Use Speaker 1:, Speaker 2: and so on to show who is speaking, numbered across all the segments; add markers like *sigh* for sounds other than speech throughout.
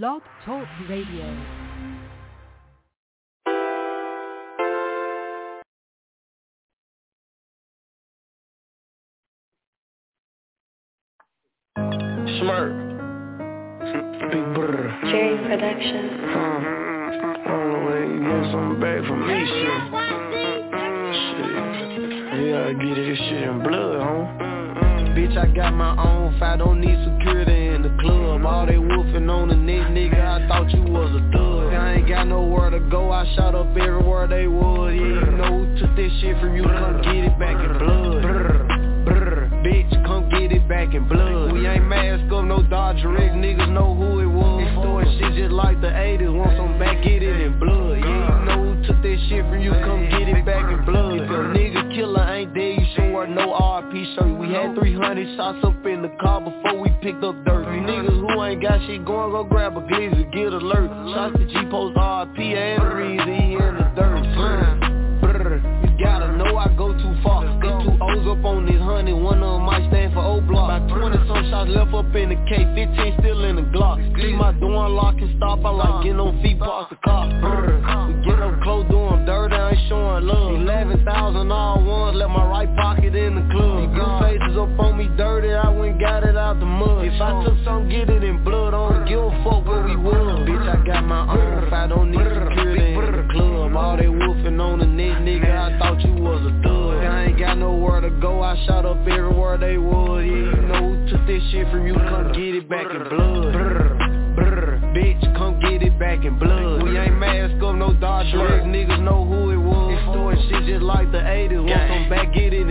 Speaker 1: Blog Talk Radio.
Speaker 2: Smurf.
Speaker 3: Big brr.
Speaker 4: Jerry Production. Huh.
Speaker 3: I don't know where you get something back from me, shit. Shit. You gotta get this shit in blood, huh? Mm, mm.
Speaker 5: Bitch, I got my own fight, don't need security in the club. All they wolfing on the net, nigga, I thought you was a thug I ain't got nowhere to go, I shot up everywhere they was Yeah, you know who took this shit from you, come get it back in blood. Bitch, come get it back in blood. We ain't mask up, no Dodger X, niggas know who it was Extorting shit just like the 80s, want some back, get it in blood. Yeah, you know who took this shit from you, come get it back in blood. If a nigga killer ain't dead, no RP shirt We had 300 shots up in the car before we picked up dirt. Niggas who ain't got shit going, go grab a glizzy, get alert. Shots to G-Post RP and he in the dirt. Brr, you gotta know I go too far. Got two O's up on this honey, one of them might stand for O-Block. About 20 some shots left up in the K, 15 still in the Glock. See my door unlock and stop, I like uh, getting on feet past the car Brr, uh, we get up close, do 'em dirty, I ain't showing love. 11,000 all ones, left my right pocket in the club. Blue faces up on me dirty, I went got it out the mud. If I took some, get it in blood, I don't give a fuck where we was. Bitch, I got my own fight, don't need security in the club. All they wolfing on the net, nigga, I thought you was a thug I ain't got nowhere to go, I shot up everywhere they was. Yeah, you know who took this shit from you, come get it back in blood. Brr, brr, bitch, come get it back in blood. We ain't mask up, no like the 80s, want some back, get it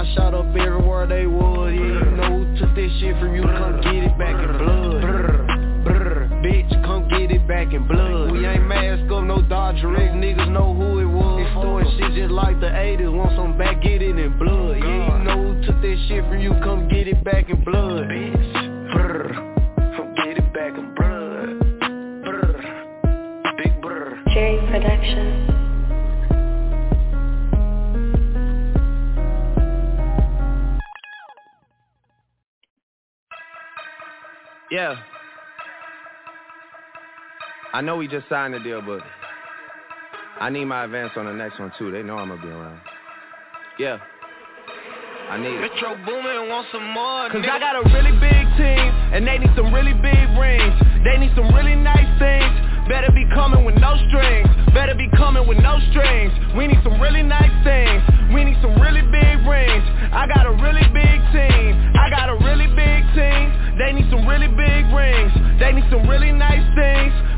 Speaker 5: I shot up everywhere
Speaker 6: I know we just signed the deal, but I need my advance on the next one too. They know I'm gonna be around. Yeah. I need
Speaker 2: it. Metro Boomin want some more, Cause I
Speaker 3: got a really big team, and they need some really big rings. They need some really nice things. Better be coming with no strings. Better be coming with no strings. We need some really nice things. We need some really big rings. I got a really big team. I got a really big team. They need some really big rings. They need some really nice things.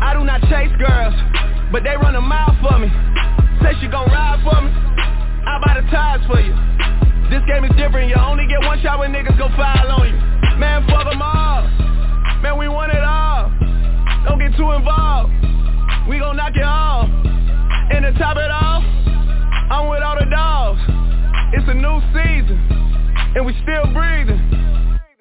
Speaker 3: I do not chase girls, but they run a mile for me. Say she gon' ride for me. I buy the tires for you. This game is different. You only get one shot when niggas go foul on you. Man, fuck 'em all. Man, we want it all. Don't get too involved. We gon' knock it off. And to top it off, I'm with all the dogs. It's a new season, and we still breathing.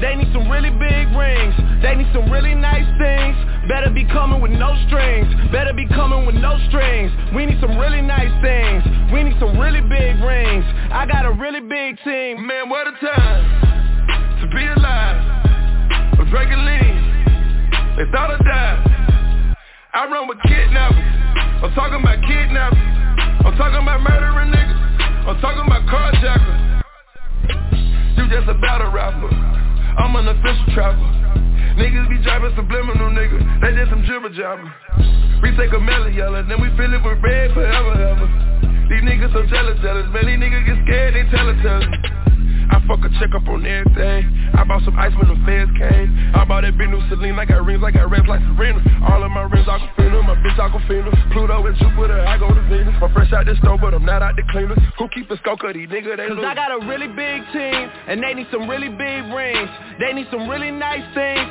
Speaker 3: They need some really big rings. They need some really nice things. Better be coming with no strings. Better be coming with no strings. We need some really nice things. We need some really big rings. I got a really big team.
Speaker 7: Man, what a time to be alive. I'm drinking lean. They thought I died. I run with kidnappers. I'm talking about kidnappers. I'm talking about murdering I'm an official trapper. Niggas be driving subliminal niggas. They just some jibber jabber. We take a melon yellow, then we fill it with red forever, ever. These niggas so jealous, jealous. Man, these niggas get scared, they tell it, tell it. I fuck a check up on everything. I bought some ice when the feds came. I bought that big new Celine. I got rings, I got rings like Serena. All of my rings Aquafina, my bitch I Aquafina. Pluto and Jupiter, I go to Venus. I'm fresh out the stove, but I'm not out the cleaner. Who keep a scope of these niggas? They Cause lose. I got
Speaker 3: a really big team, and they need some really big rings. They need some really nice things.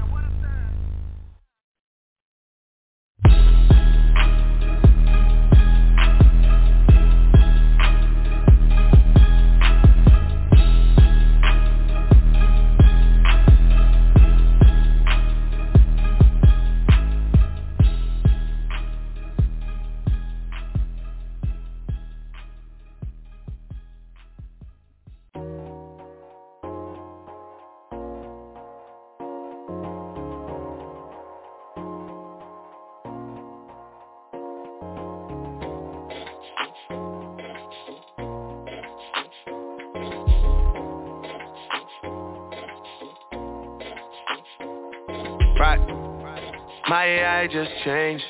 Speaker 6: My AI just changed.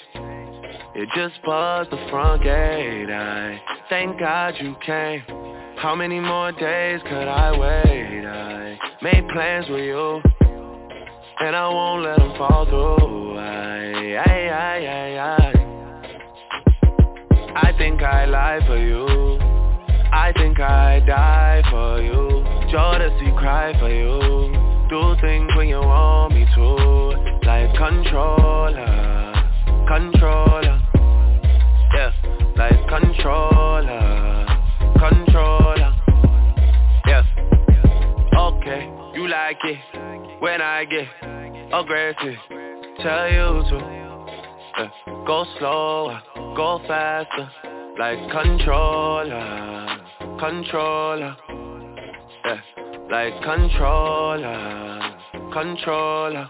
Speaker 6: It just buzzed the front gate. I thank God you came. How many more days could I wait? I made plans with you, and I won't let them fall through. I, I, I, I, I. I think I lie for you. I think I die for you. Jodeci cry for you. Do things when you want me to like controller, controller, yeah, like controller, controller, yeah. Okay, you like it when I get aggressive. Tell you to yeah. go slower, go faster, like controller, controller, yeah, like controller, controller.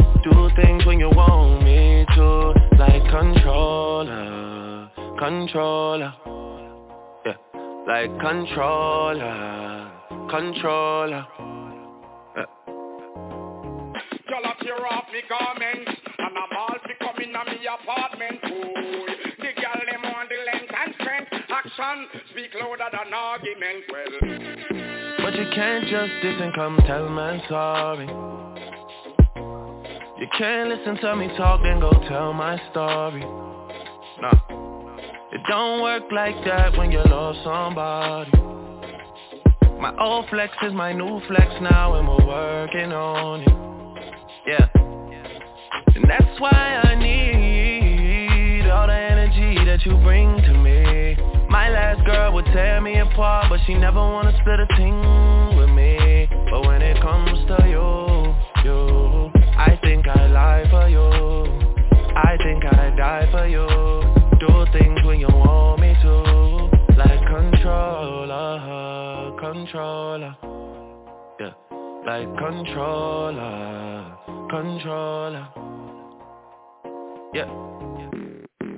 Speaker 6: do things when you want me to Like controller, controller. Yeah, like controller, controller. Yeah.
Speaker 8: Tear off me garments And I'm all come in me apartment Ooh, the girl them want the length and strength Action speak louder than argument. Well
Speaker 3: But you can't just dis and come tell me sorry you can't listen to me talk, then go tell my story. Nah, it don't work like that when you love somebody. My old flex is my new flex now, and we're working on it. Yeah, and that's why I need all the energy that you bring to me. My last girl would tear me apart, but she never wanna split a thing
Speaker 6: you. I think I die for you. Do things when you want me to. Like controller, controller. Yeah, like controller, controller.
Speaker 3: Yeah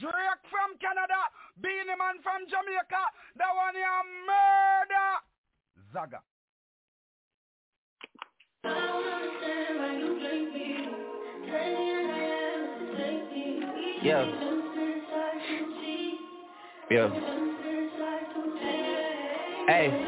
Speaker 1: Drake from Canada, Beenie Man from Jamaica, that one here murder. Zaga.
Speaker 9: Yeah. Yeah. Hey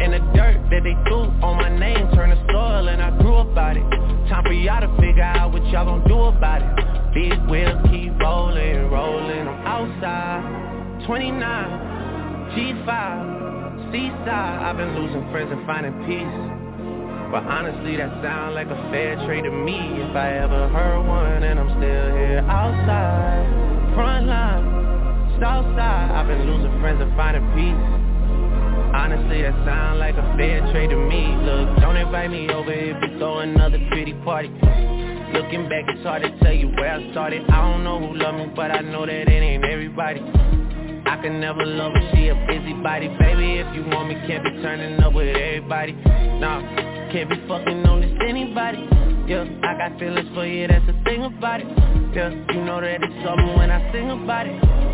Speaker 9: And the dirt that they threw on my name turned to soil and I grew about it. Time for y'all to figure out what y'all gon' do about it. Big wheel keep rolling, rolling, I'm outside. 29, G5, Seaside. I've been losing friends and finding peace. But honestly, that sound like a fair trade to me. If I ever heard one and I'm still here Outside, front line, south side I've been losing friends and finding peace. Honestly, that sound like a fair trade to me. Look, don't invite me over if you throw another pretty party. Looking back, it's hard to tell you where I started. I don't know who loved me, but I know that it ain't everybody. I can never love her, she a busybody. Baby, if you want me, can't be turning up with everybody. Nah, can't be fucking on this anybody. Yeah, I got feelings for you, that's the thing about it. Yeah, you know that it's something when I sing about it.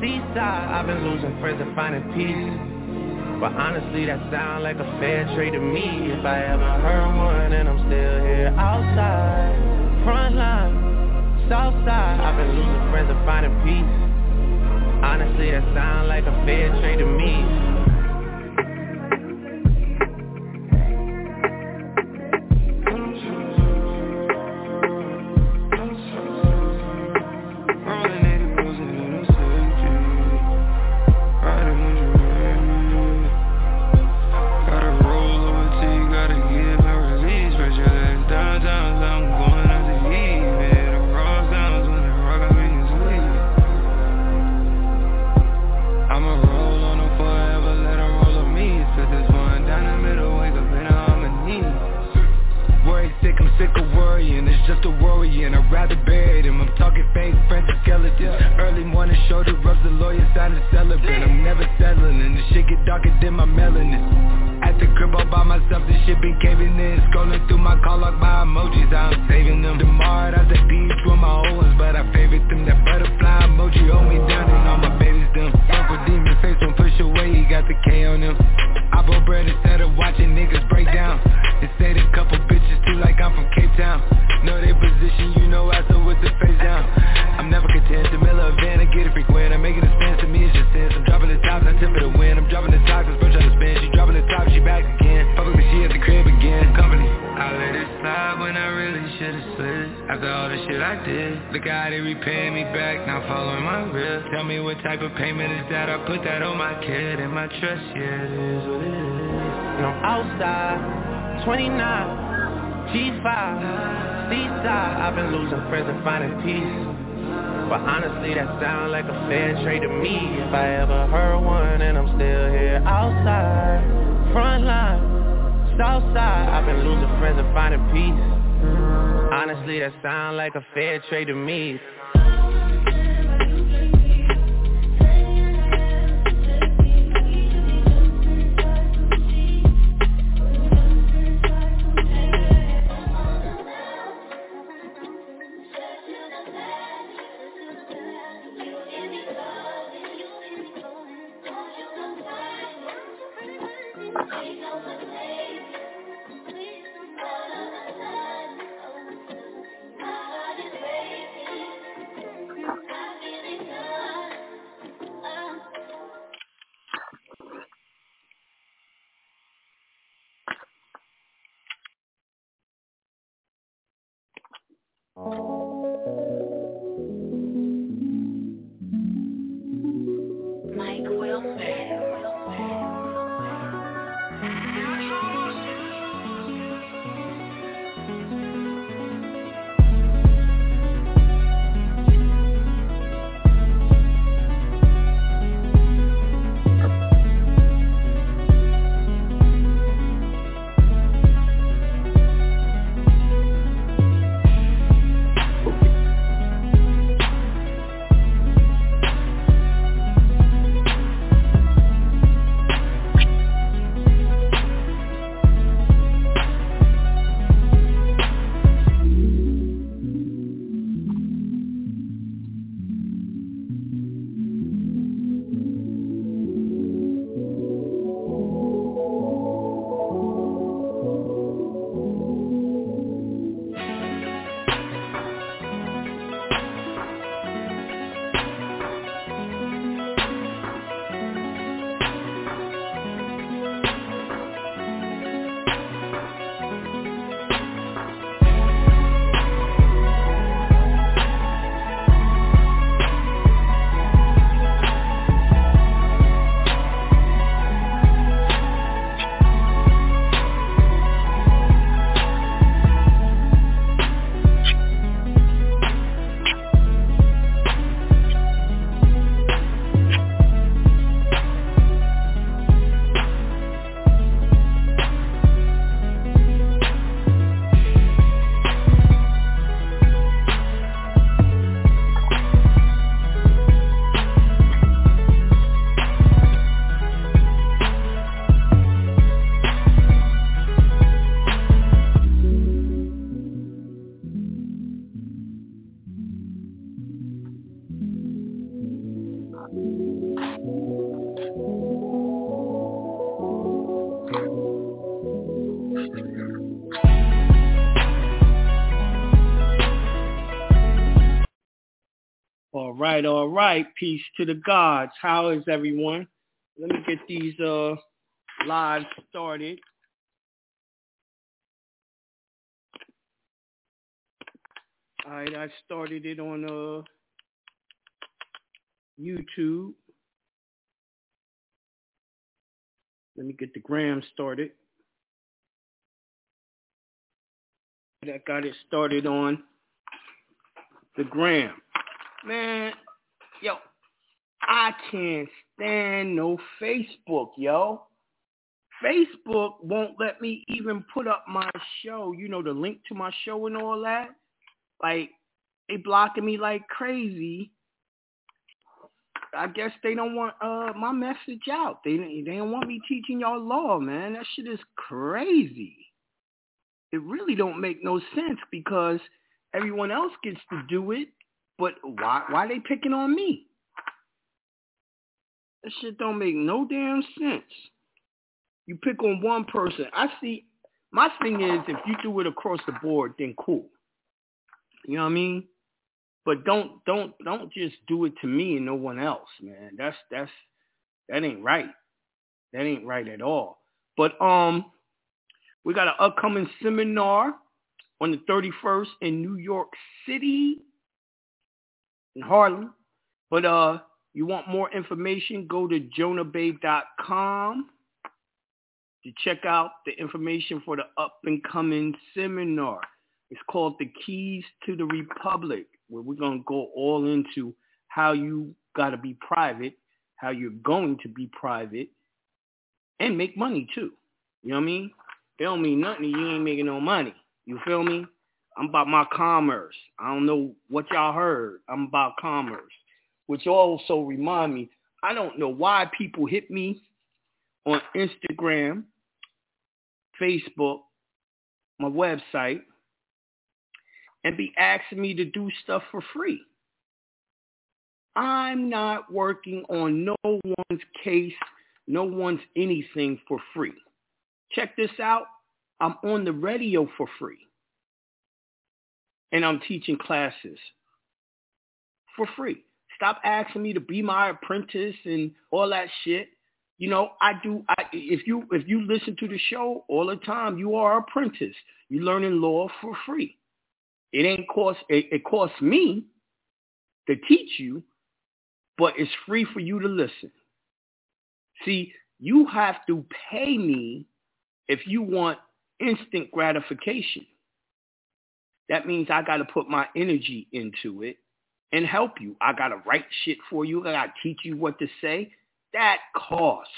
Speaker 9: seaside I've been losing friends and finding peace. But honestly, that sound like a fair trade to me. If I ever heard one and I'm still here outside Frontline, south side I've been losing friends and finding peace. Honestly, that sound like a fair trade to me.
Speaker 10: 10 The Miller van, I get it frequent I'm making a sense to me, it's just sense I'm dropping the top, I tip for the win. I'm dropping the top, cause bitch trying to spin. She dropping the top, she back again. Publicly, she at the crib again. Company. I let it slide when I really should've slid. After all the shit I did Look how they repaying me back Now following my will Tell me what type of payment is that? I put that on my kid And my trust, yeah, it is what it is.
Speaker 9: I'm outside, 29 G5, Seaside. I've been losing friends and finding peace. But honestly, that sound like a fair trade to me. If I ever heard one and I'm still here outside, front line, south side. I've been losing friends and finding peace. Honestly, that sound like a fair trade to me.
Speaker 11: Right, all right. Peace to the gods. How is everyone? Let me get these uh lives started. All right, I started it on uh YouTube. Let me get the gram started. I got it started on the gram. Man, yo, I can't stand no Facebook, yo. Facebook won't let me even put up my show, you know, the link to my show and all that. Like, they blocking me like crazy. I guess they don't want uh my message out. They they don't want me teaching y'all law, man. That shit is crazy. It really don't make no sense because everyone else gets to do it but why why they picking on me? That shit don't make no damn sense. You pick on one person. I see my thing is if you do it across the board, then cool. You know what I mean? But don't don't don't just do it to me and no one else, man. That's that's that ain't right. That ain't right at all. But um we got an upcoming seminar on the 31st in New York City in Harlem. But uh, you want more information, go to jonahbey.com to check out the information for the up and coming seminar. It's called The Keys to the Republic. where we're going to go all into how you got to be private, how you're going to be private, and make money too. You know what I mean? It don't mean nothing you ain't making no money. You feel me? I'm about my commerce. I don't know what y'all heard. I'm about commerce. Which also remind me, I don't know why people hit me on Instagram, Facebook, my website, and be asking me to do stuff for free. I'm not working on no one's case, no one's anything for free. Check this out. I'm on the radio for free. And I'm teaching classes for free. Stop asking me to be my apprentice and all that shit. You know, I do. I, if you if you listen to the show all the time, you are apprentice. You're learning law for free. It ain't cost. It, it costs me to teach you, but it's free for you to listen. See, you have to pay me if you want instant gratification. That means I got to put my energy into it and help you. I got to write shit for you. I got to teach you what to say. That costs.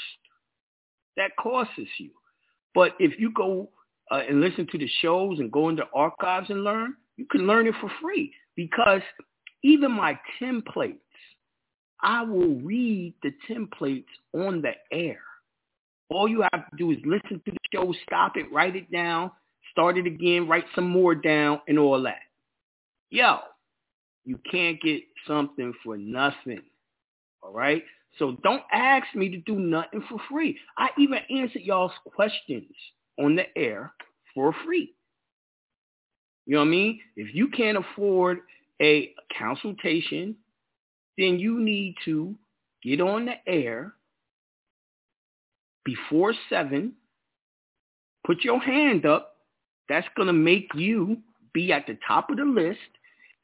Speaker 11: That costs you. But if you go uh, and listen to the shows and go into archives and learn, you can learn it for free because even my templates, I will read the templates on the air. All you have to do is listen to the show, stop it, write it down, start it again, write some more down, and all that. Yo, you can't get something for nothing. All right? So don't ask me to do nothing for free. I even answered y'all's questions on the air for free. You know what I mean? If you can't afford a consultation, then you need to get on the air before 7, put your hand up. That's going to make you be at the top of the list,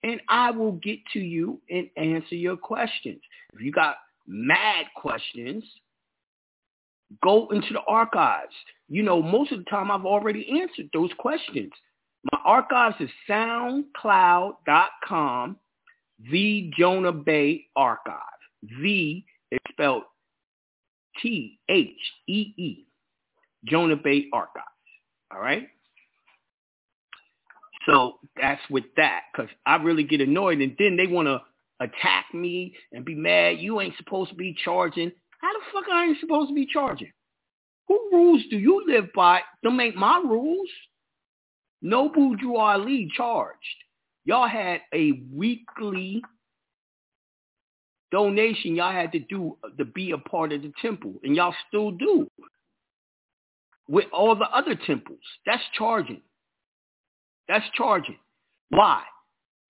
Speaker 11: and I will get to you and answer your questions. If you got mad questions, go into the archives. You know, most of the time I've already answered those questions. My archives is soundcloud.com, the Jonah Bey archive. The is spelled T-H-E-E, Jonah Bey Archives. All right? So that's with that because I really get annoyed and then they want to attack me and be mad. You ain't supposed to be charging. How the fuck I ain't supposed to be charging? Who rules do you live by? Don't make my rules. Noble Drew Ali charged. Y'all had a weekly donation y'all had to do uh, to be a part of the temple, and y'all still do with all the other temples. That's charging. That's charging. Why?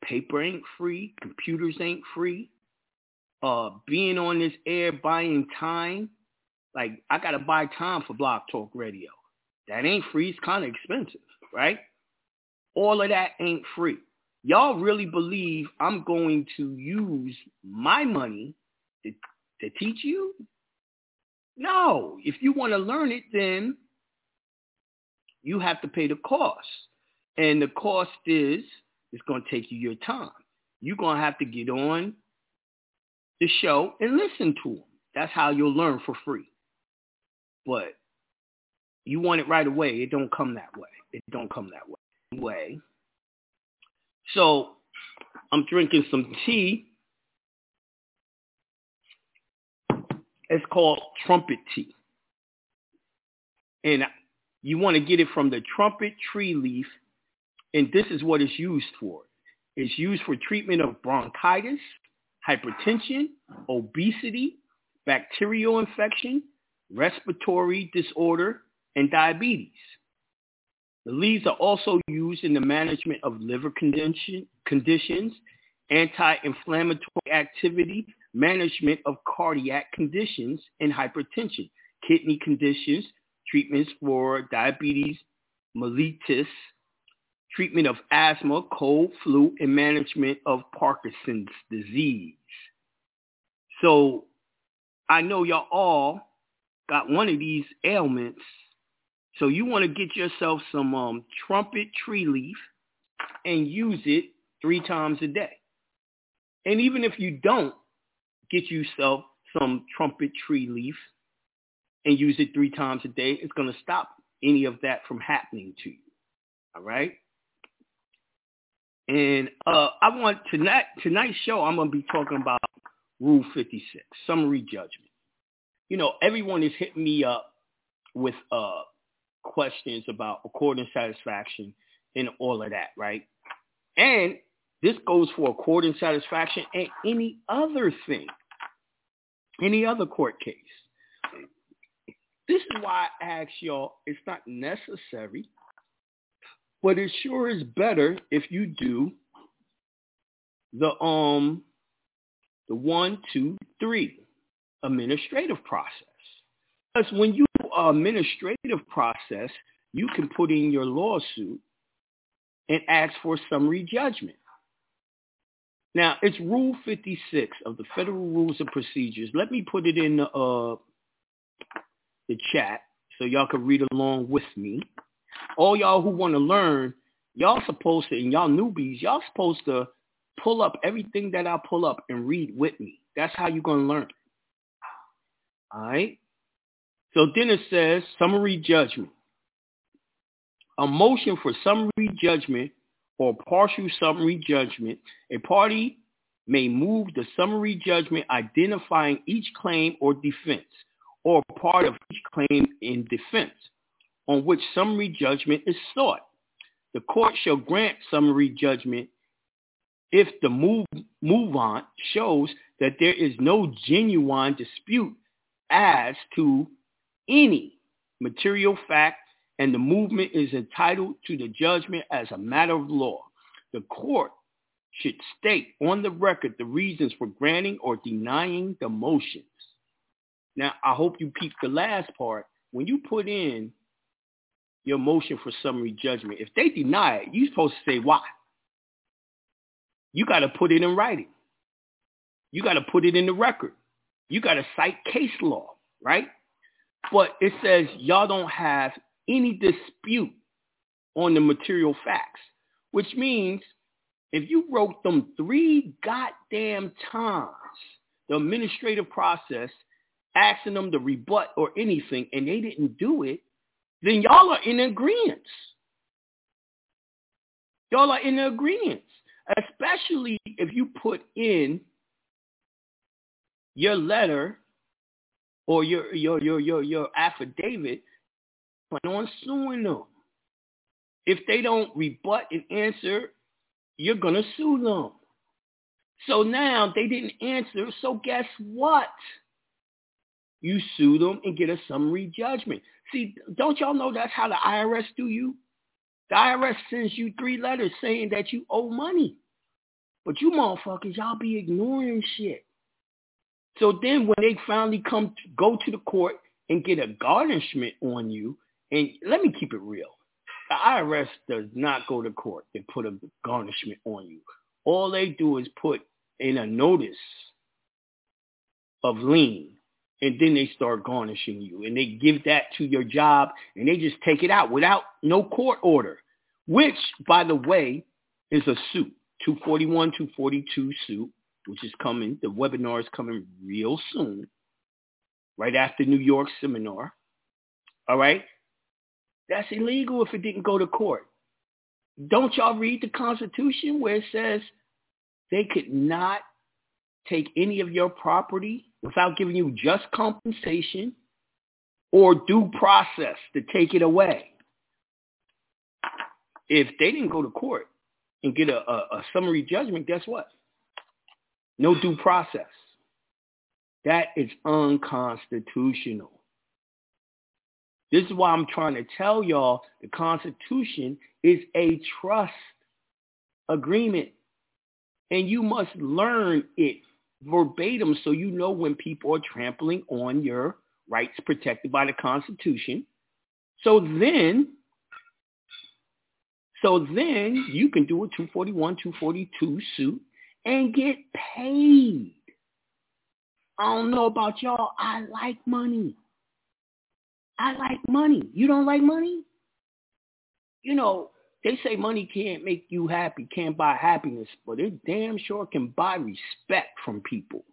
Speaker 11: Paper ain't free. Computers ain't free. Uh, being on this air, buying time. Like, I got to buy time for Blog Talk Radio. That ain't free. It's kind of expensive, right? All of that ain't free y'all really believe I'm going to use my money to, to teach you? No. If you want to learn it, then you have to pay the cost. And the cost is, it's going to take you your time. You're going to have to get on the show and listen to them. That's how you'll learn for free. But you want it right away. It don't come that way. It don't come that way. Way. So I'm drinking some tea. It's called trumpet tea. And you want to get it from the trumpet tree leaf. And this is what it's used for. It's used for treatment of bronchitis, hypertension, obesity, bacterial infection, respiratory disorder, and diabetes. The leaves are also used in the management of liver condition, conditions, anti-inflammatory activity, management of cardiac conditions and hypertension, kidney conditions, treatments for diabetes, mellitus, treatment of asthma, cold, flu, and management of Parkinson's disease. So I know y'all all got one of these ailments so you want to get yourself some um, trumpet tree leaf and use it three times a day. And even if you don't, get yourself some trumpet tree leaf and use it three times a day. It's going to stop any of that from happening to you. All right? And uh, I want tonight tonight's show. I'm going to be talking about Rule 56, summary judgment. You know, everyone is hitting me up with uh, questions about accord and satisfaction and all of that, right? And this goes for accord and satisfaction and any other thing, any other court case. This is why I ask y'all, it's not necessary, but it sure is better if you do the um the one, two, three administrative process. Because when you administrative process, you can put in your lawsuit and ask for summary judgment. Now, it's Rule 56 of the Federal Rules of Procedures. Let me put it in the, uh, the chat so y'all can read along with me. All y'all who want to learn, y'all supposed to, and y'all newbies, y'all supposed to pull up everything that I pull up and read with me. That's how you're going to learn. All right? So then it says summary judgment. A motion for summary judgment or partial summary judgment, a party may move the summary judgment identifying each claim or defense or part of each claim in defense on which summary judgment is sought. The court shall grant summary judgment if the move, movant shows that there is no genuine dispute as to any material fact and the movement is entitled to the judgment as a matter of law. The court should state on the record the reasons for granting or denying the motions. Now, I hope you peep the last part. When you put in your motion for summary judgment, if they deny it, you're supposed to say why. You got to put it in writing. You got to put it in the record. You got to cite case law, right? But it says y'all don't have any dispute on the material facts, which means if you wrote them three goddamn times, the administrative process, asking them to rebut or anything, and they didn't do it, then y'all are in agreement. Y'all are in agreement, especially if you put in your letter or your your your your your affidavit plan on suing them. If they don't rebut and answer, you're to sue them. So now they didn't answer, so guess what? You sue them and get a summary judgment. See, don't y'all know that's how the IRS do you? The IRS sends you three letters saying that you owe money. But you motherfuckers, y'all be ignoring shit. So then when they finally come to go to the court and get a garnishment on you, and let me keep it real. The IRS does not go to court and put a garnishment on you. All they do is put in a notice of lien and then they start garnishing you and they give that to your job and they just take it out without no court order, which by the way is a suit, 241, 242 suit, which is coming. The webinar is coming real soon, right after New York seminar. All right. That's illegal if it didn't go to court. Don't y'all read the Constitution where it says they could not take any of your property without giving you just compensation or due process to take it away? If they didn't go to court and get a, a, a summary judgment, guess what? No due process. That is unconstitutional. This is why I'm trying to tell y'all the Constitution is a trust agreement. And you must learn it verbatim so you know when people are trampling on your rights protected by the Constitution. So then, so then you can do a 241, 242 suit and get paid. I don't know about y'all. I like money. I like money. You don't like money? You know, They say money can't make you happy, can't buy happiness, but it damn sure can buy respect from people,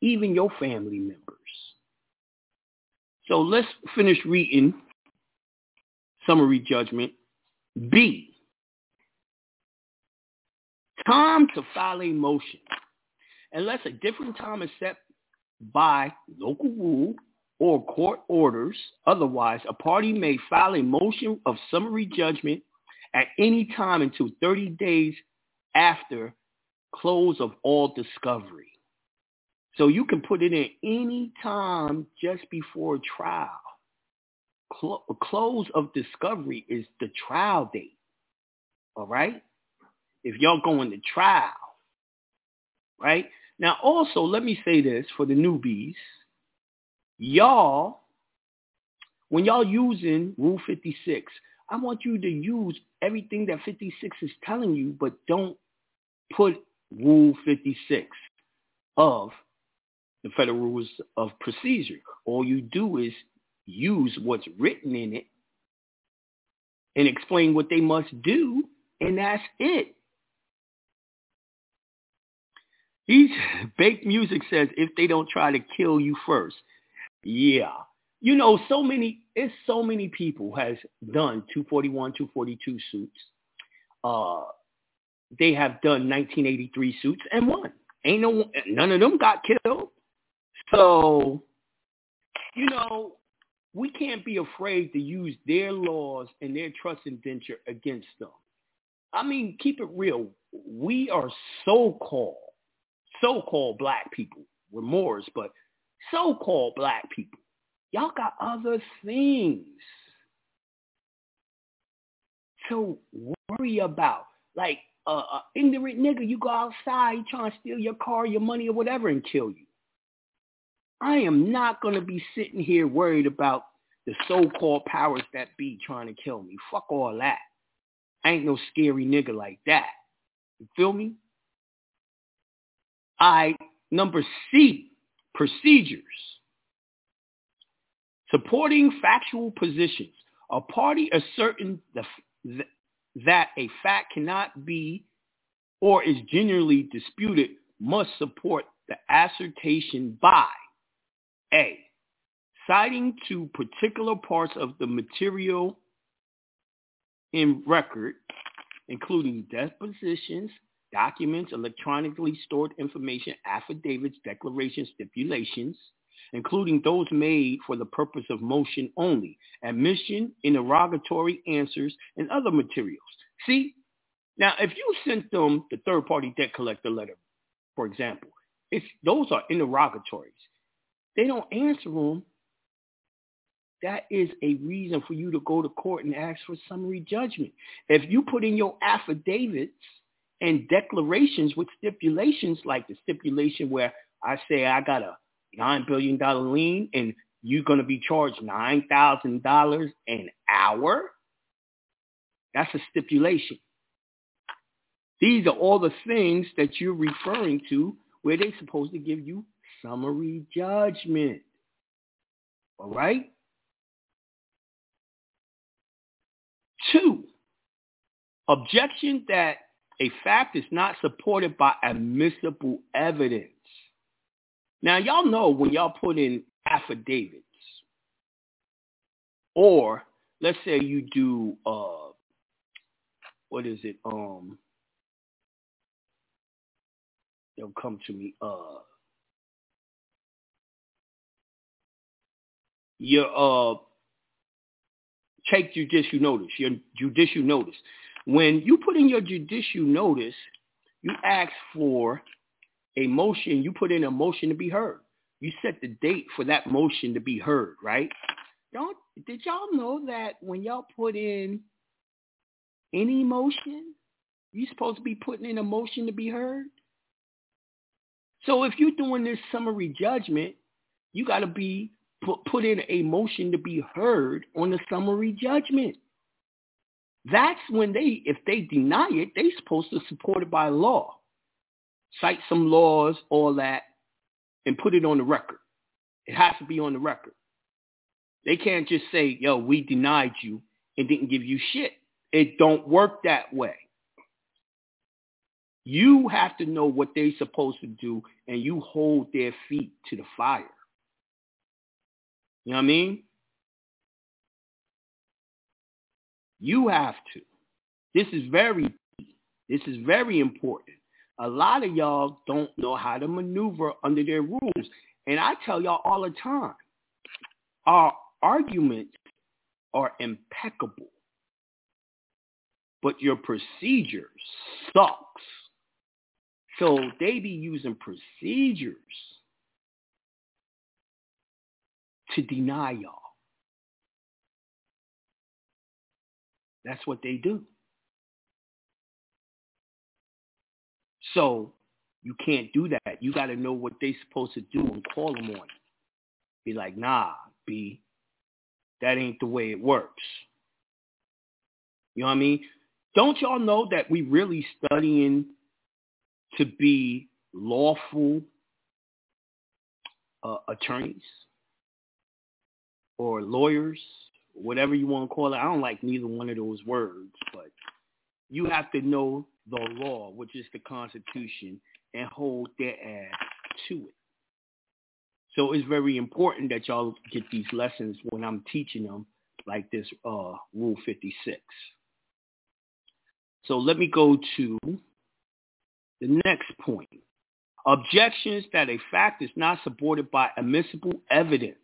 Speaker 11: even your family members. So let's finish reading summary judgment. B. Time to file a motion. Unless a different time is set by local rule or court orders, otherwise, a party may file a motion of summary judgment at any time until 30 days after close of all discovery. So you can put it in any time just before trial. close of discovery is the trial date. All right? If y'all going to trial, right? Now also, let me say this for the newbies. Y'all, when y'all using Rule 56, I want you to use everything that 56 is telling you, but don't put Rule 56 of the Federal Rules of Procedure. All you do is use what's written in it and explain what they must do, and that's it. He's baked *laughs* music says if they don't try to kill you first. Yeah. You know, so many it's so many people has done 241, 242 suits. Uh they have done 1983 suits and won. Ain't no none of them got killed. So, you know, we can't be afraid to use their laws and their trust indenture against them. I mean, keep it real. We are so-called so-called black people. We're Moors, but so-called black people. Y'all got other things to worry about. Like a ignorant nigga, you go outside, trying to steal your car, your money, or whatever, and kill you. I am not going to be sitting here worried about the so-called powers that be trying to kill me. Fuck all that. I ain't no scary nigga like that. You feel me? I, number C, procedures. Supporting factual positions. A party asserting the, that a fact cannot be or is generally disputed must support the assertion by A. Citing to particular parts of the material in record, including depositions, documents, electronically stored information, affidavits, declarations, stipulations, including those made for the purpose of motion only, admission, interrogatory answers, and other materials. See, now if you sent them the third-party debt collector letter, for example, it's, those are interrogatories. They don't answer them. That is a reason for you to go to court and ask for summary judgment. If you put in your affidavits and declarations with stipulations like the stipulation where I say I got a $9 billion lien and you're going to be charged $9,000 an hour. That's a stipulation. These are all the things that you're referring to where they're supposed to give you summary judgment. All right? Two, objection that a fact is not supported by admissible evidence. Now, y'all know when y'all put in affidavits, or let's say you do, uh, what is it? Um, they'll come to me. Uh, your uh, take judicial notice. Your judicial notice. When you put in your judicial notice, you ask for a motion, you put in a motion to be heard. You set the date for that motion to be heard, right? Don't did y'all know that when y'all put in any motion, you're supposed to be putting in a motion to be heard? So if you're doing this summary judgment, you got to be put, put in a motion to be heard on the summary judgment. That's when they, if they deny it, they supposed to support it by law. Cite some laws, all that, and put it on the record. It has to be on the record. They can't just say, yo, we denied you and didn't give you shit. It don't work that way. You have to know what they're supposed to do, and you hold their feet to the fire. You know what I mean? You have to. This is very, this is very important. A lot of y'all don't know how to maneuver under their rules. And I tell y'all all the time, our arguments are impeccable, but your procedure sucks. So they be using procedures to deny y'all. That's what they do. So you can't do that. You got to know what they're supposed to do and call them on it. Be like, nah, B, that ain't the way it works. You know what I mean? Don't y'all know that we really studying to be lawful uh, attorneys or lawyers, whatever you want to call it. I don't like neither one of those words, but you have to know the law, which is the Constitution, and hold their ass to it. So it's very important that y'all get these lessons when I'm teaching them, like this uh, Rule 56. So let me go to the next point. Objections that a fact is not supported by admissible evidence.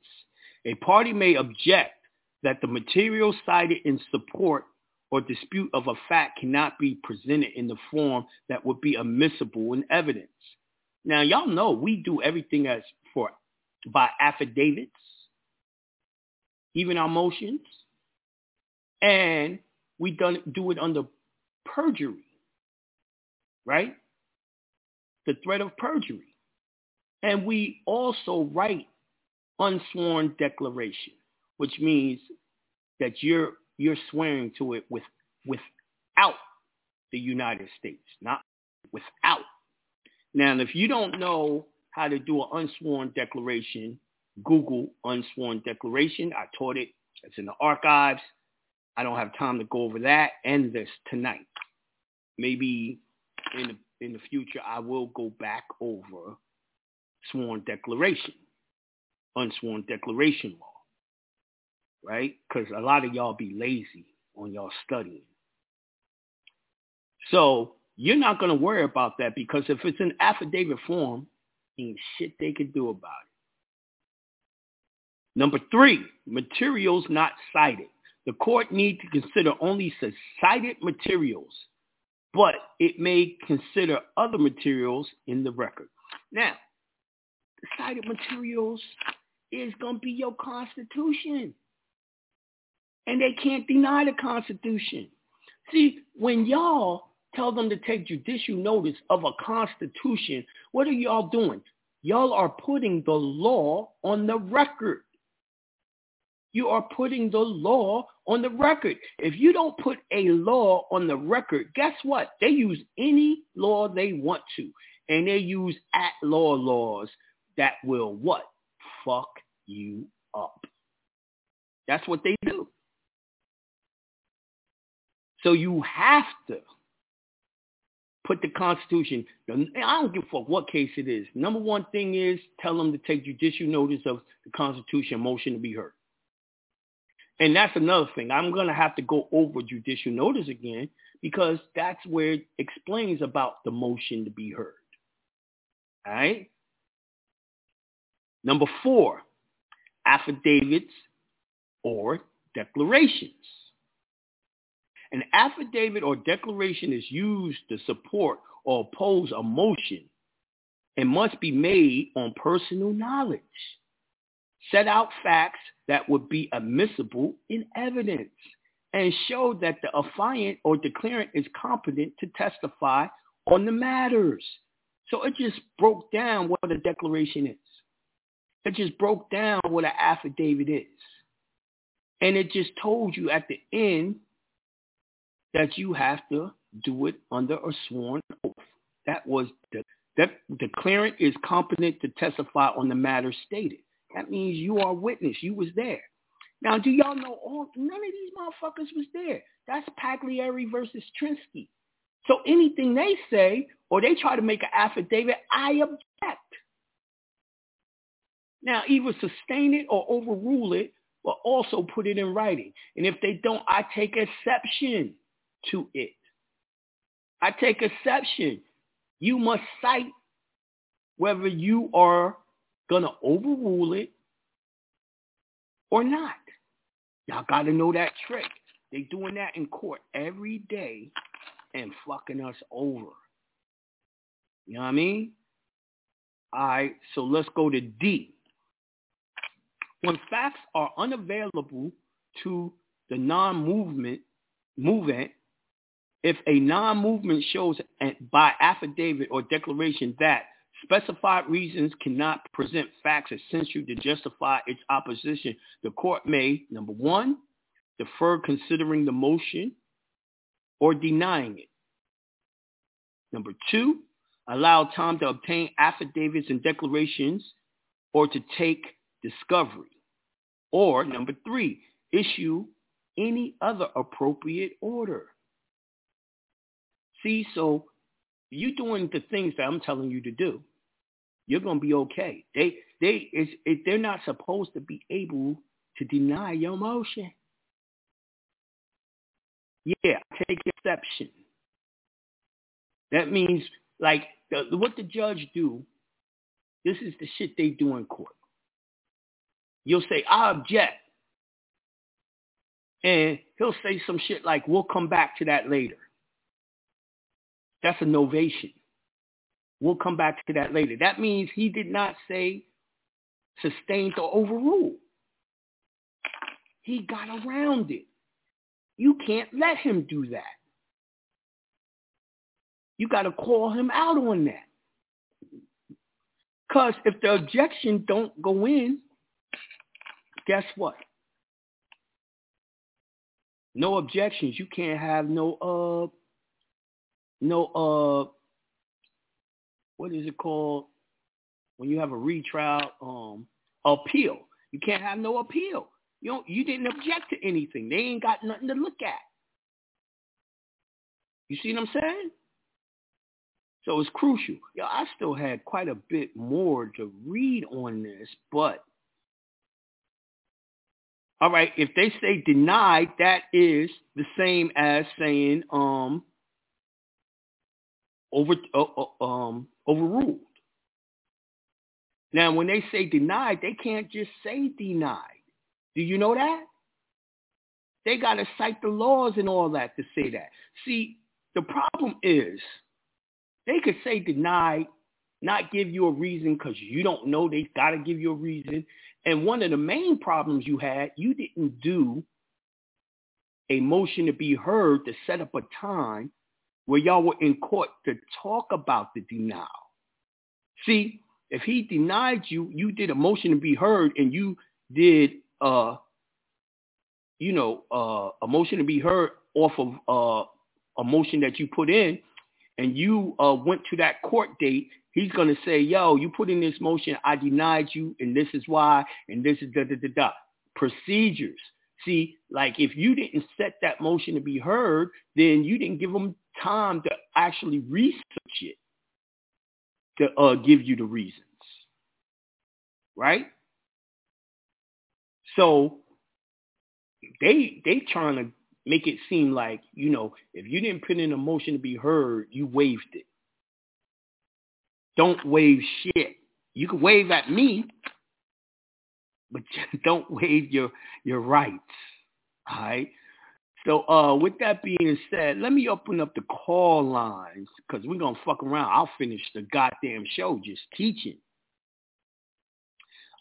Speaker 11: A party may object that the material cited in support or dispute of a fact cannot be presented in the form that would be admissible in evidence. Now, y'all know we do everything as for by affidavits, even our motions, and we done do it under perjury, right? The threat of perjury. And we also write unsworn declaration, which means that you're you're swearing to it with without the United States, not without. Now, if you don't know how to do an unsworn declaration, Google unsworn declaration. I taught it. It's in the archives. I don't have time to go over that and this tonight. Maybe in the, in the future, I will go back over sworn declaration, unsworn declaration law right? Because a lot of y'all be lazy on y'all studying. So you're not going to worry about that because if it's in affidavit form, ain't shit they can do about it. Number three, materials not cited. The court need to consider only cited materials, but it may consider other materials in the record. Now, cited materials is going to be your constitution and they can't deny the Constitution. See, when y'all tell them to take judicial notice of a Constitution, what are y'all doing? Y'all are putting the law on the record. You are putting the law on the record. If you don't put a law on the record, guess what? They use any law they want to. And they use at-law laws that will what? Fuck you up. That's what they do. So you have to put the Constitution. I don't give a fuck what case it is. Number one thing is tell them to take judicial notice of the Constitution motion to be heard. And that's another thing. I'm going to have to go over judicial notice again because that's where it explains about the motion to be heard. All right? Number four, affidavits or declarations. An affidavit or declaration is used to support or oppose a motion and must be made on personal knowledge. Set out facts that would be admissible in evidence and show that the affiant or declarant is competent to testify on the matters. So it just broke down what a declaration is. It just broke down what an affidavit is. And it just told you at the end that you have to do it under a sworn oath. That was the that declarant is competent to testify on the matter stated. That means you are witness. You was there. Now, do y'all know all? None of these motherfuckers was there. That's Pagliaro versus Trinsey. So anything they say or they try to make an affidavit, I object. Now, either sustain it or overrule it, but also put it in writing. And if they don't, I take exception to it. I take exception. You must cite whether you are going to overrule it or not. Y'all got to know that trick. They doing that in court every day and fucking us over. You know what I mean? All right, so let's go to D. When facts are unavailable to the non-movement movement, if a non-movement shows by affidavit or declaration that specified reasons cannot present facts essential to justify its opposition, the court may, number one, defer considering the motion or denying it. Number two, allow time to obtain affidavits and declarations or to take discovery. Or number three, issue any other appropriate order. See, so you doing the things that I'm telling you to do, you're gonna be okay. They they is they're not supposed to be able to deny your motion. Yeah, take exception. That means like the, what the judge do. This is the shit they do in court. You'll say, I object. And he'll say some shit like, we'll come back to that later. That's a novation. We'll come back to that later. That means he did not say sustained or overrule. He got around it. You can't let him do that. You got to call him out on that. Because if the objection don't go in, guess what? No objections. You can't have no uh no uh what is it called when you have a retrial um appeal. You can't have no appeal. You don't you didn't object to anything. They ain't got nothing to look at. You see what I'm saying? So it's crucial. Yeah, I still had quite a bit more to read on this, but all right, if they say denied, that is the same as saying um over uh, uh, um overruled. Now, when they say denied, they can't just say denied. Do you know that? They got to cite the laws and all that to say that. See, the problem is they could say denied, not give you a reason because you don't know they got to give you a reason. And one of the main problems you had, you didn't do a motion to be heard to set up a time where y'all were in court to talk about the denial. See, if he denied you, you did a motion to be heard and you did, uh, you know, uh, a motion to be heard off of uh, a motion that you put in and you uh, went to that court date, he's going to say, yo, you put in this motion, I denied you, and this is why, and this is da da da da. Procedures. See, like if you didn't set that motion to be heard, then you didn't give them time to actually research it to uh, give you the reasons, right? So they they trying to make it seem like, you know, if you didn't put in a motion to be heard, you waived it. Don't waive shit. You can wave at me, but *laughs* don't waive your your rights. All right. So uh, with that being said, let me open up the call lines because we're gonna fuck around. I'll finish the goddamn show just teaching.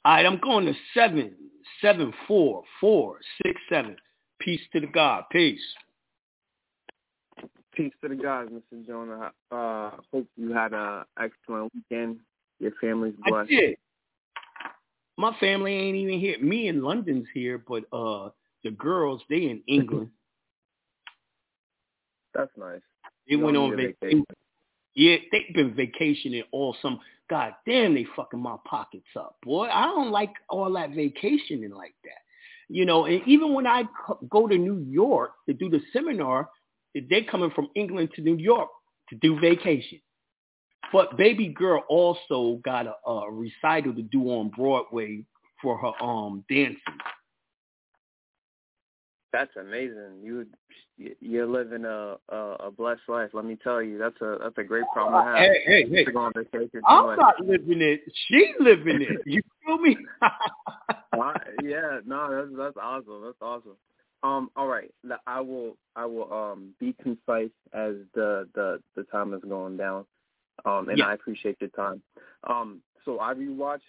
Speaker 11: All right, I'm going to seven seven four four six seven. Peace to the God. Peace.
Speaker 12: Peace to the guys, Mr. Jonah. Uh, hope you had an excellent weekend. Your family's blessed.
Speaker 11: I did. My family ain't even here. Me in London's here, but uh, the girls they in *laughs* England.
Speaker 12: That's nice.
Speaker 11: They you went on vacation. vacation. Yeah, they've been vacationing all some. God damn, they fucking my pockets up, boy. I don't like all that vacationing like that. You know, and even when I go to New York to do the seminar, they're coming from England to New York to do vacation. But Baby Girl also got a, a recital to do on Broadway for her um dancing.
Speaker 12: That's amazing. You you're living a, a a blessed life. Let me tell you, that's a that's a great problem to have. Hey,
Speaker 11: hey, hey! To
Speaker 12: go on vacation I'm
Speaker 11: not living it. She living it. You feel me? *laughs* uh,
Speaker 12: yeah, no, that's that's awesome. That's awesome. Um, all right, I will I will um be concise as the the the time is going down. Um, and yeah. I appreciate your time. Um, so I rewatched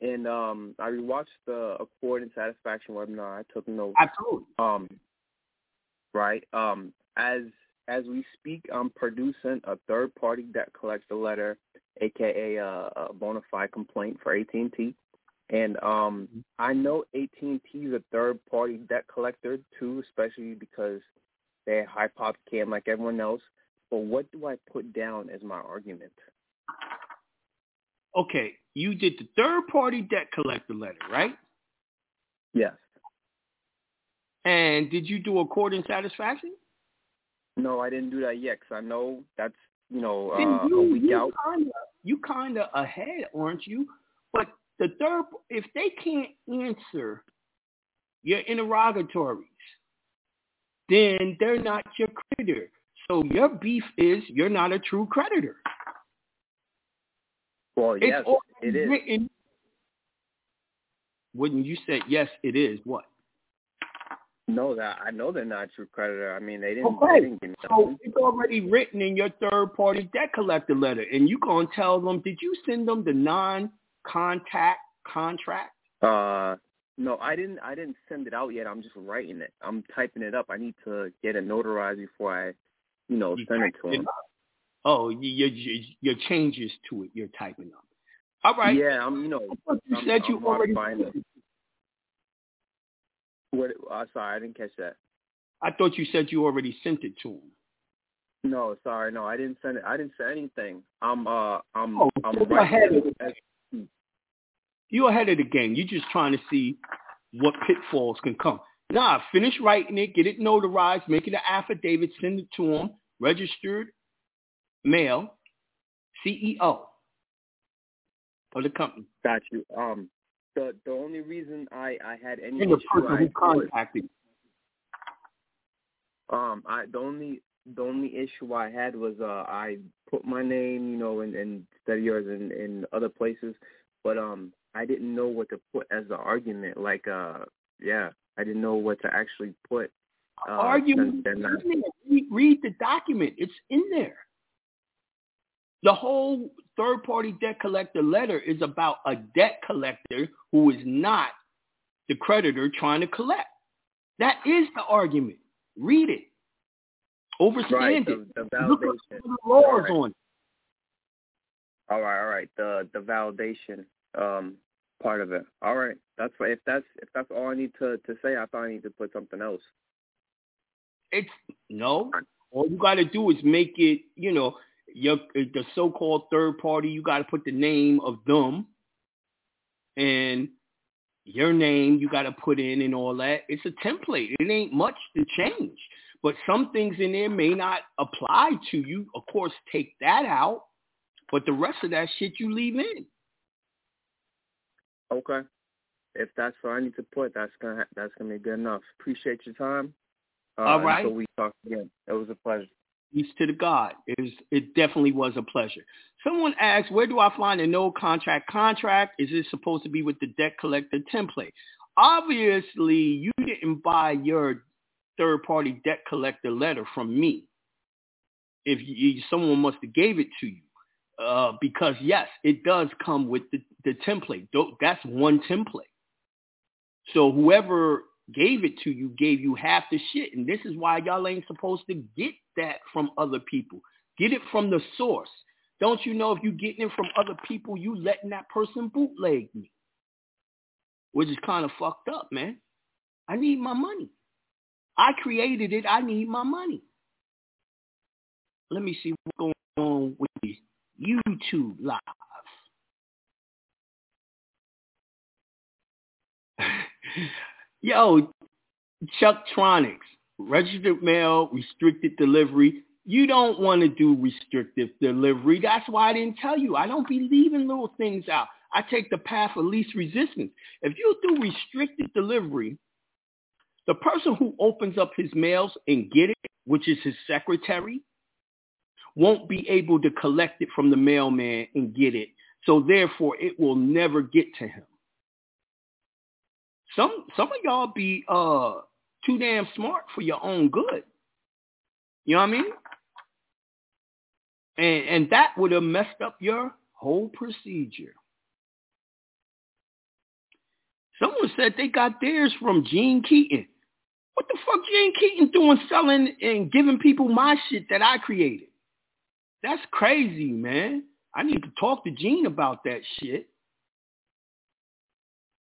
Speaker 12: and um I rewatched the Accord and Satisfaction webinar. I took notes.
Speaker 11: Absolutely.
Speaker 12: Um, right. Um, as as we speak, I'm producing a third party debt collector letter, aka a, a bona fide complaint for AT&T. And um, mm-hmm. I know AT&T is a third party debt collector too, especially because they have hypothecate like everyone else. But what do I put down as my argument?
Speaker 11: Okay, you did the third party debt collector letter, right?
Speaker 12: Yes.
Speaker 11: And did you do Accord and Satisfaction?
Speaker 12: No, I didn't do that yet because I know that's you know uh, you, a week you.
Speaker 11: Kinda, you kind of ahead, aren't you? But the third, if they can't answer your interrogatories, then they're not your creditor. So your beef is you're not a true creditor.
Speaker 12: Well, yes, it is.
Speaker 11: Written, when you said yes, it is. What?
Speaker 12: No, that I know they're not true creditor. I mean, they didn't. Okay. They didn't so
Speaker 11: it's already written in your third-party debt collector letter, and you gonna tell them? Did you send them the non-contact contract?
Speaker 12: Uh, no, I didn't. I didn't send it out yet. I'm just writing it. I'm typing it up. I need to get it notarized before I, you know, You send it to them.
Speaker 11: up. Oh, your your your changes to it. You're typing up. All right.
Speaker 12: Yeah, I'm. You know, you
Speaker 11: I'm, said you I'm already. modifying it.
Speaker 12: What? Uh, sorry, I didn't catch that.
Speaker 11: I thought you said you already sent it to him.
Speaker 12: No, sorry, no, I didn't send it. I didn't send anything. I'm. Uh, I'm. Oh, I'm you're writing ahead of the
Speaker 11: You're ahead of the game. You're just trying to see what pitfalls can come. Nah, finish writing it, get it notarized, make it an affidavit, send it to him, registered mail, CEO of the company.
Speaker 12: Got you. Um, the the only reason I I had any And the person who
Speaker 11: contacted
Speaker 12: Um, I the only the only issue I had was uh I put my name, you know, in and instead of yours in in other places, but um I didn't know what to put as the argument. Like uh yeah, I didn't know what to actually put. Uh, argument.
Speaker 11: Read, read the document. It's in there. The whole third-party debt collector letter is about a debt collector who is not the creditor trying to collect. That is the argument. Read it. Overstand right,
Speaker 12: it. the, the Look up validation.
Speaker 11: the laws All right. on it.
Speaker 12: All right, all right. The the validation um part of it. All right. That's what if that's if that's all I need to to say, I thought I need to put something else.
Speaker 11: It's no. All you got to do is make it. You know, your the so-called third party. You got to put the name of them, and your name. You got to put in and all that. It's a template. It ain't much to change. But some things in there may not apply to you. Of course, take that out. But the rest of that shit you leave in.
Speaker 12: Okay. If that's what I need to put, that's gonna ha- that's gonna be good enough. Appreciate your time. Uh, All right. Until we talk again. It was a pleasure.
Speaker 11: Peace to the God. It, was, it definitely was a pleasure. Someone asked, where do I find a no contract contract? Is it supposed to be with the debt collector template? Obviously, you didn't buy your third-party debt collector letter from me. If you, someone must have gave it to you. Uh, because yes, it does come with the, the template. That's one template. So whoever gave it to you gave you half the shit. And this is why y'all ain't supposed to get that from other people. Get it from the source. Don't you know if you're getting it from other people, you letting that person bootleg me. Which is kind of fucked up, man. I need my money. I created it. I need my money. Let me see what's going on with the YouTube live. *laughs* Yo, Chuck Tronics, registered mail, restricted delivery. You don't want to do restrictive delivery. That's why I didn't tell you. I don't be leaving little things out. I take the path of least resistance. If you do restricted delivery, the person who opens up his mails and get it, which is his secretary, won't be able to collect it from the mailman and get it. So therefore, it will never get to him. Some some of y'all be uh too damn smart for your own good. You know what I mean? And and that would have messed up your whole procedure. Someone said they got theirs from Gene Keaton. What the fuck Gene Keaton doing selling and giving people my shit that I created? That's crazy, man. I need to talk to Gene about that shit.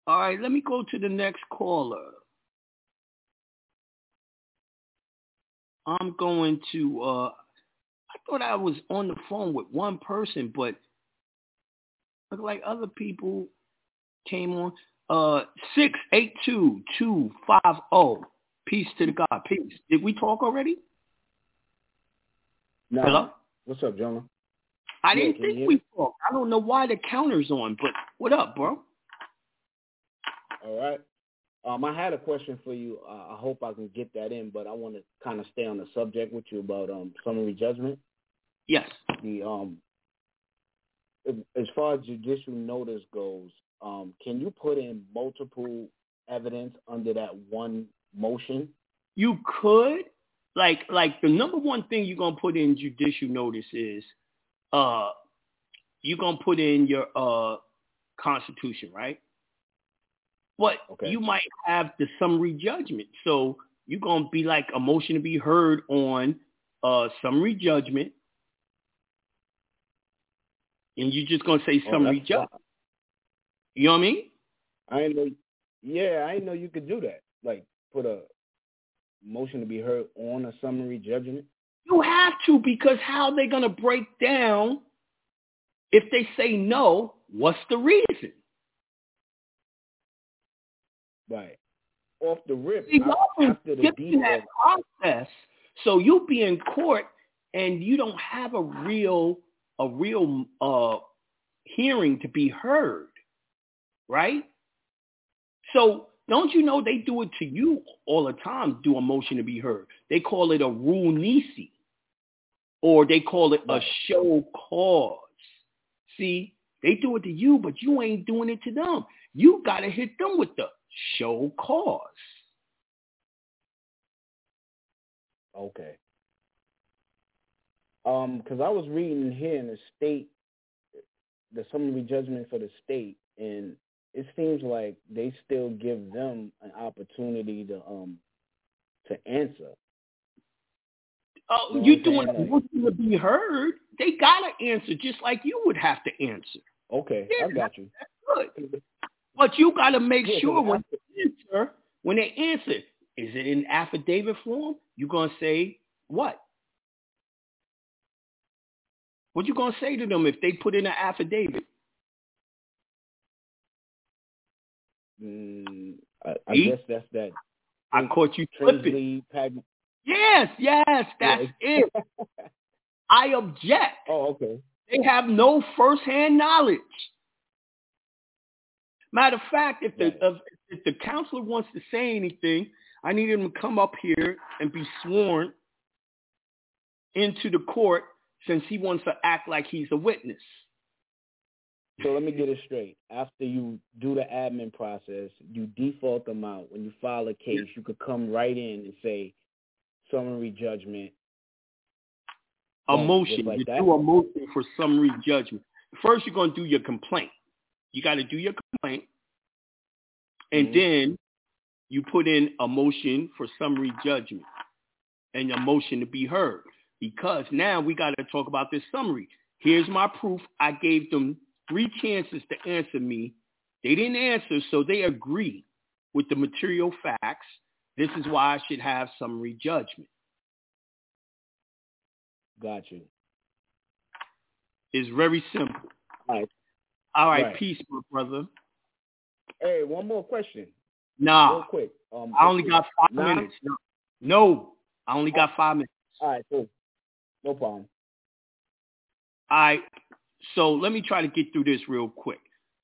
Speaker 11: All right, let me go to the next caller. I'm going to uh I thought I was on the phone with one person, but look like other people came on. Uh six eight two two five oh. Peace to the God. Peace. Did we talk already?
Speaker 13: No. Hello? What's up, Jonah?
Speaker 11: I Yeah, didn't think we talked. I don't know why the counter's on, but what up, bro?
Speaker 13: All right. Um, I had a question for you. Uh, I hope I can get that in, but I want to kind of stay on the subject with you about um summary judgment.
Speaker 11: Yes.
Speaker 13: The um, as- far as judicial notice goes, um, can you put in multiple evidence under that one motion?
Speaker 11: You could like like the number one thing you're gonna put in judicial notice is uh you're gonna put in your uh constitution, right? But Okay. you might have the summary judgment. So you're gonna be like a motion to be heard on uh summary judgment. And you're just gonna say Oh, summary that's
Speaker 13: judgment.
Speaker 11: You know what I mean?
Speaker 13: I didn't know. Yeah, I didn't know you could do that. Like put a motion to be heard on a summary judgment.
Speaker 11: You have to because how they gonna break down if they say no, what's the reason?
Speaker 13: Right. Off the rip, See, af- after the that
Speaker 11: process, so you'll be in court and you don't have a real a real uh hearing to be heard, right? So don't you know they do it to you all the time, do a motion to be heard. They call it a rule nisi. Or they call it a show cause. See, they do it to you, but you ain't doing it to them. You gotta hit them with the show cause.
Speaker 13: Okay. Um, because I was reading here in the state, the summary judgment for the state, and it seems like they still give them an opportunity to um to answer.
Speaker 11: Oh, You know what doing saying? a motion to be heard? They gotta answer just like you would have to answer.
Speaker 13: Okay, Yeah, I got you. Good.
Speaker 11: But you gotta make Yeah, 'cause sure when they answer, when they answer, is it in affidavit form? You're gonna say what? What you gonna say to them if they put in an affidavit?
Speaker 13: Mm, I, I guess that's that. I
Speaker 11: caught you. Trinsey Yes, yes, that's it.
Speaker 13: *laughs*
Speaker 11: I object.
Speaker 13: Oh, okay.
Speaker 11: They have no first-hand knowledge. Matter of fact, if the if, if the counselor wants to say anything, I need him to come up here and be sworn into the court since he wants to act like he's a witness.
Speaker 13: So let me get it straight. After you do the admin process, you default them out. When you file a case, you could come right in and say summary judgment.
Speaker 11: A motion. like you that? do a motion for summary judgment. First, you're going to do your complaint. You got to do your complaint, and Mhm. then you put in a motion for summary judgment and a motion to be heard. Because now we got to talk about this summary. Here's my proof. I gave them three chances to answer me. They didn't answer, so they agree with the material facts. This is why I should have summary judgment.
Speaker 13: Got you.
Speaker 11: It's very simple.
Speaker 13: All right.
Speaker 11: All right, Right. peace, my brother.
Speaker 13: Hey, one more question.
Speaker 11: Nah. Real
Speaker 13: quick. Um, I only got
Speaker 11: five nah? minutes. No. no, I only got five minutes.
Speaker 13: All right, cool. No problem.
Speaker 11: All right. So let me try to get through this real quick.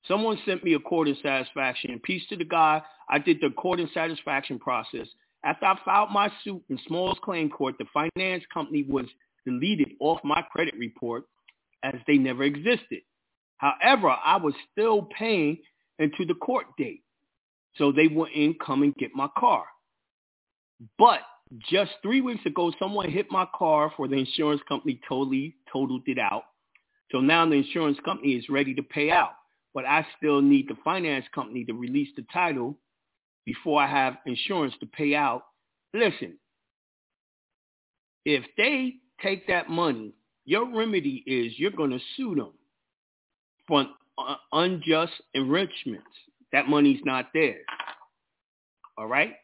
Speaker 11: Someone sent me Accord and Satisfaction. Peace to the guy. I did the court of satisfaction process. After I filed my suit in smallest claim court, the finance company was deleted off my credit report as they never existed. However, I was still paying into the court date. So they wouldn't come and get my car. But just three weeks ago, someone hit my car for the insurance company totally totaled it out. So now the insurance company is ready to pay out. But I still need the finance company to release the title before I have insurance to pay out. Listen, if they take that money, your remedy is you're going to sue them for unjust enrichments. That money's not theirs. All right?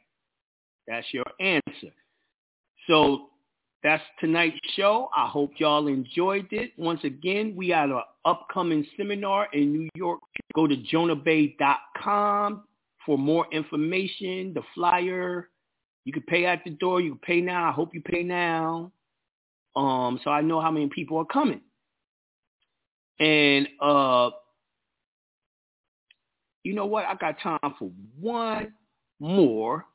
Speaker 11: That's your answer. So that's tonight's show. I hope y'all enjoyed it. Once again, we have an upcoming seminar in New York. Go to jonahbey.com for more information, the flyer. You can pay at the door. You can pay now. I hope you pay now. Um, so I know how many people are coming. And uh, you know what? I got time for one more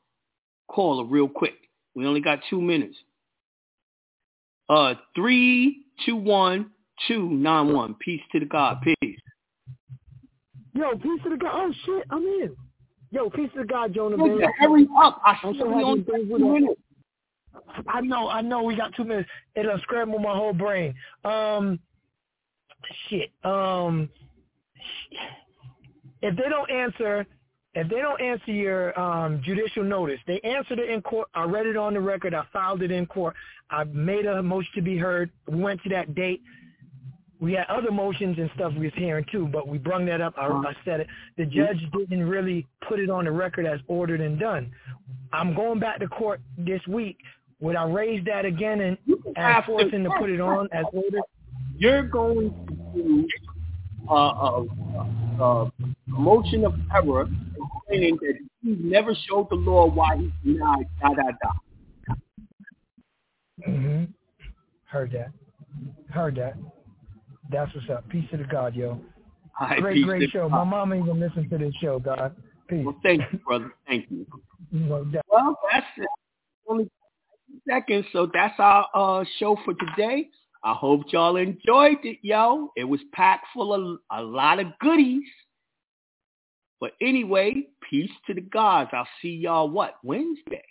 Speaker 11: caller real quick. We only got two minutes. Uh, three, two, one, two, nine, one. Peace to the God. Peace.
Speaker 14: Yo, peace to the God. Oh shit, I'm in. Yo, peace to the God, Jonah. Nigga, hurry
Speaker 11: up! I I'm saw so happy on things with minutes.
Speaker 14: I know, I know. We got two minutes. It'll scramble my whole brain. Um, shit. Um, if they don't answer, if they don't answer your um, judicial notice, they answered it in court. I read it on the record. I filed it in court. I made a motion to be heard. We went to that date. We had other motions and stuff we was hearing too, but we brung that up. I, I said it. The judge didn't really put it on the record as ordered and done. I'm going back to court this week. Would I raise that again and
Speaker 11: ask forcing to put it on
Speaker 14: as ordered?
Speaker 11: You're going to do uh, a, a, a motion of error explaining that he never showed the law why he denied da da da.
Speaker 14: hmm Heard that. Heard that. That's what's up. Peace to the God, yo.
Speaker 11: Right, great, great show. God.
Speaker 14: My mom even listened to this show, God. Peace. Well,
Speaker 11: thank you, brother. Thank you. *laughs*
Speaker 14: No doubt.
Speaker 11: Well, that's it. Only seconds, so that's our uh, show for today. I hope y'all enjoyed it, yo. It was packed full of a lot of goodies. But anyway, peace to the gods. I'll see y'all what Wednesday.